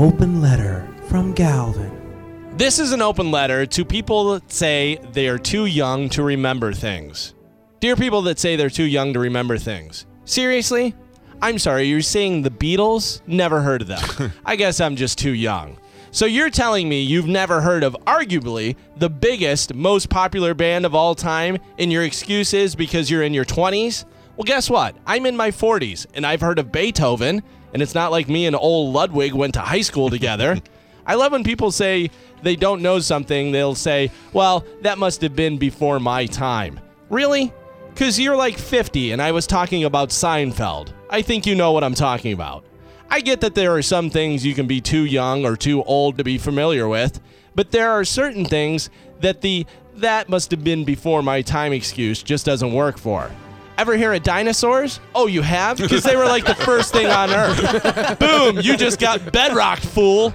open letter from Galvin. This is an open letter to people that say they are too young to remember things. Dear people that say they're too young to remember things, seriously? I'm sorry, you're saying the Beatles? Never heard of them. I guess I'm just too young. So you're telling me you've never heard of arguably the biggest, most popular band of all time, and your excuse is because you're in your 20s? Well, guess what? I'm in my 40s, and I've heard of Beethoven, and it's not like me and old Ludwig went to high school together. I love when people say they don't know something, they'll say, well, that must have been before my time. Really? Because you're like 50 and I was talking about Seinfeld. I think you know what I'm talking about. I get that there are some things you can be too young or too old to be familiar with, but there are certain things that the that must have been before my time excuse just doesn't work for. Ever hear of dinosaurs? Oh, you have? Because they were like the first thing on Earth. Boom, you just got bedrocked, fool.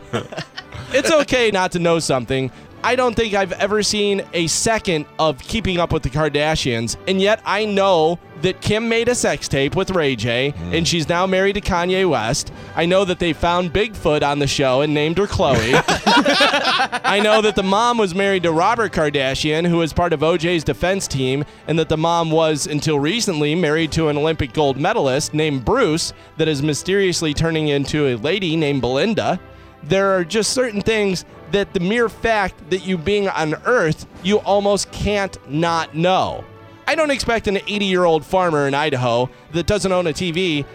It's okay not to know something. I don't think I've ever seen a second of Keeping Up with the Kardashians, and yet I know that Kim made a sex tape with Ray J, and mm. she's now married to Kanye West. I know that they found Bigfoot on the show and named her Chloe. I know that the mom was married to Robert Kardashian, who was part of OJ's defense team, and that the mom was, until recently, married to an Olympic gold medalist named Bruce that is mysteriously turning into a lady named Belinda. There are just certain things that the mere fact that you being on Earth, you almost can't not know. I don't expect an 80 year old farmer in Idaho that doesn't own a TV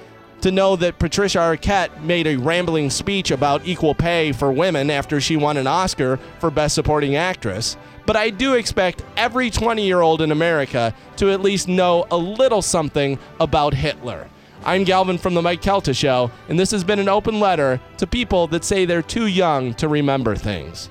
to know that Patricia Arquette made a rambling speech about equal pay for women after she won an Oscar for Best Supporting Actress. But I do expect every 20 year old in America to at least know a little something about Hitler. I'm Galvin from The Mike Calta Show, and this has been an open letter to people that say they're too young to remember things.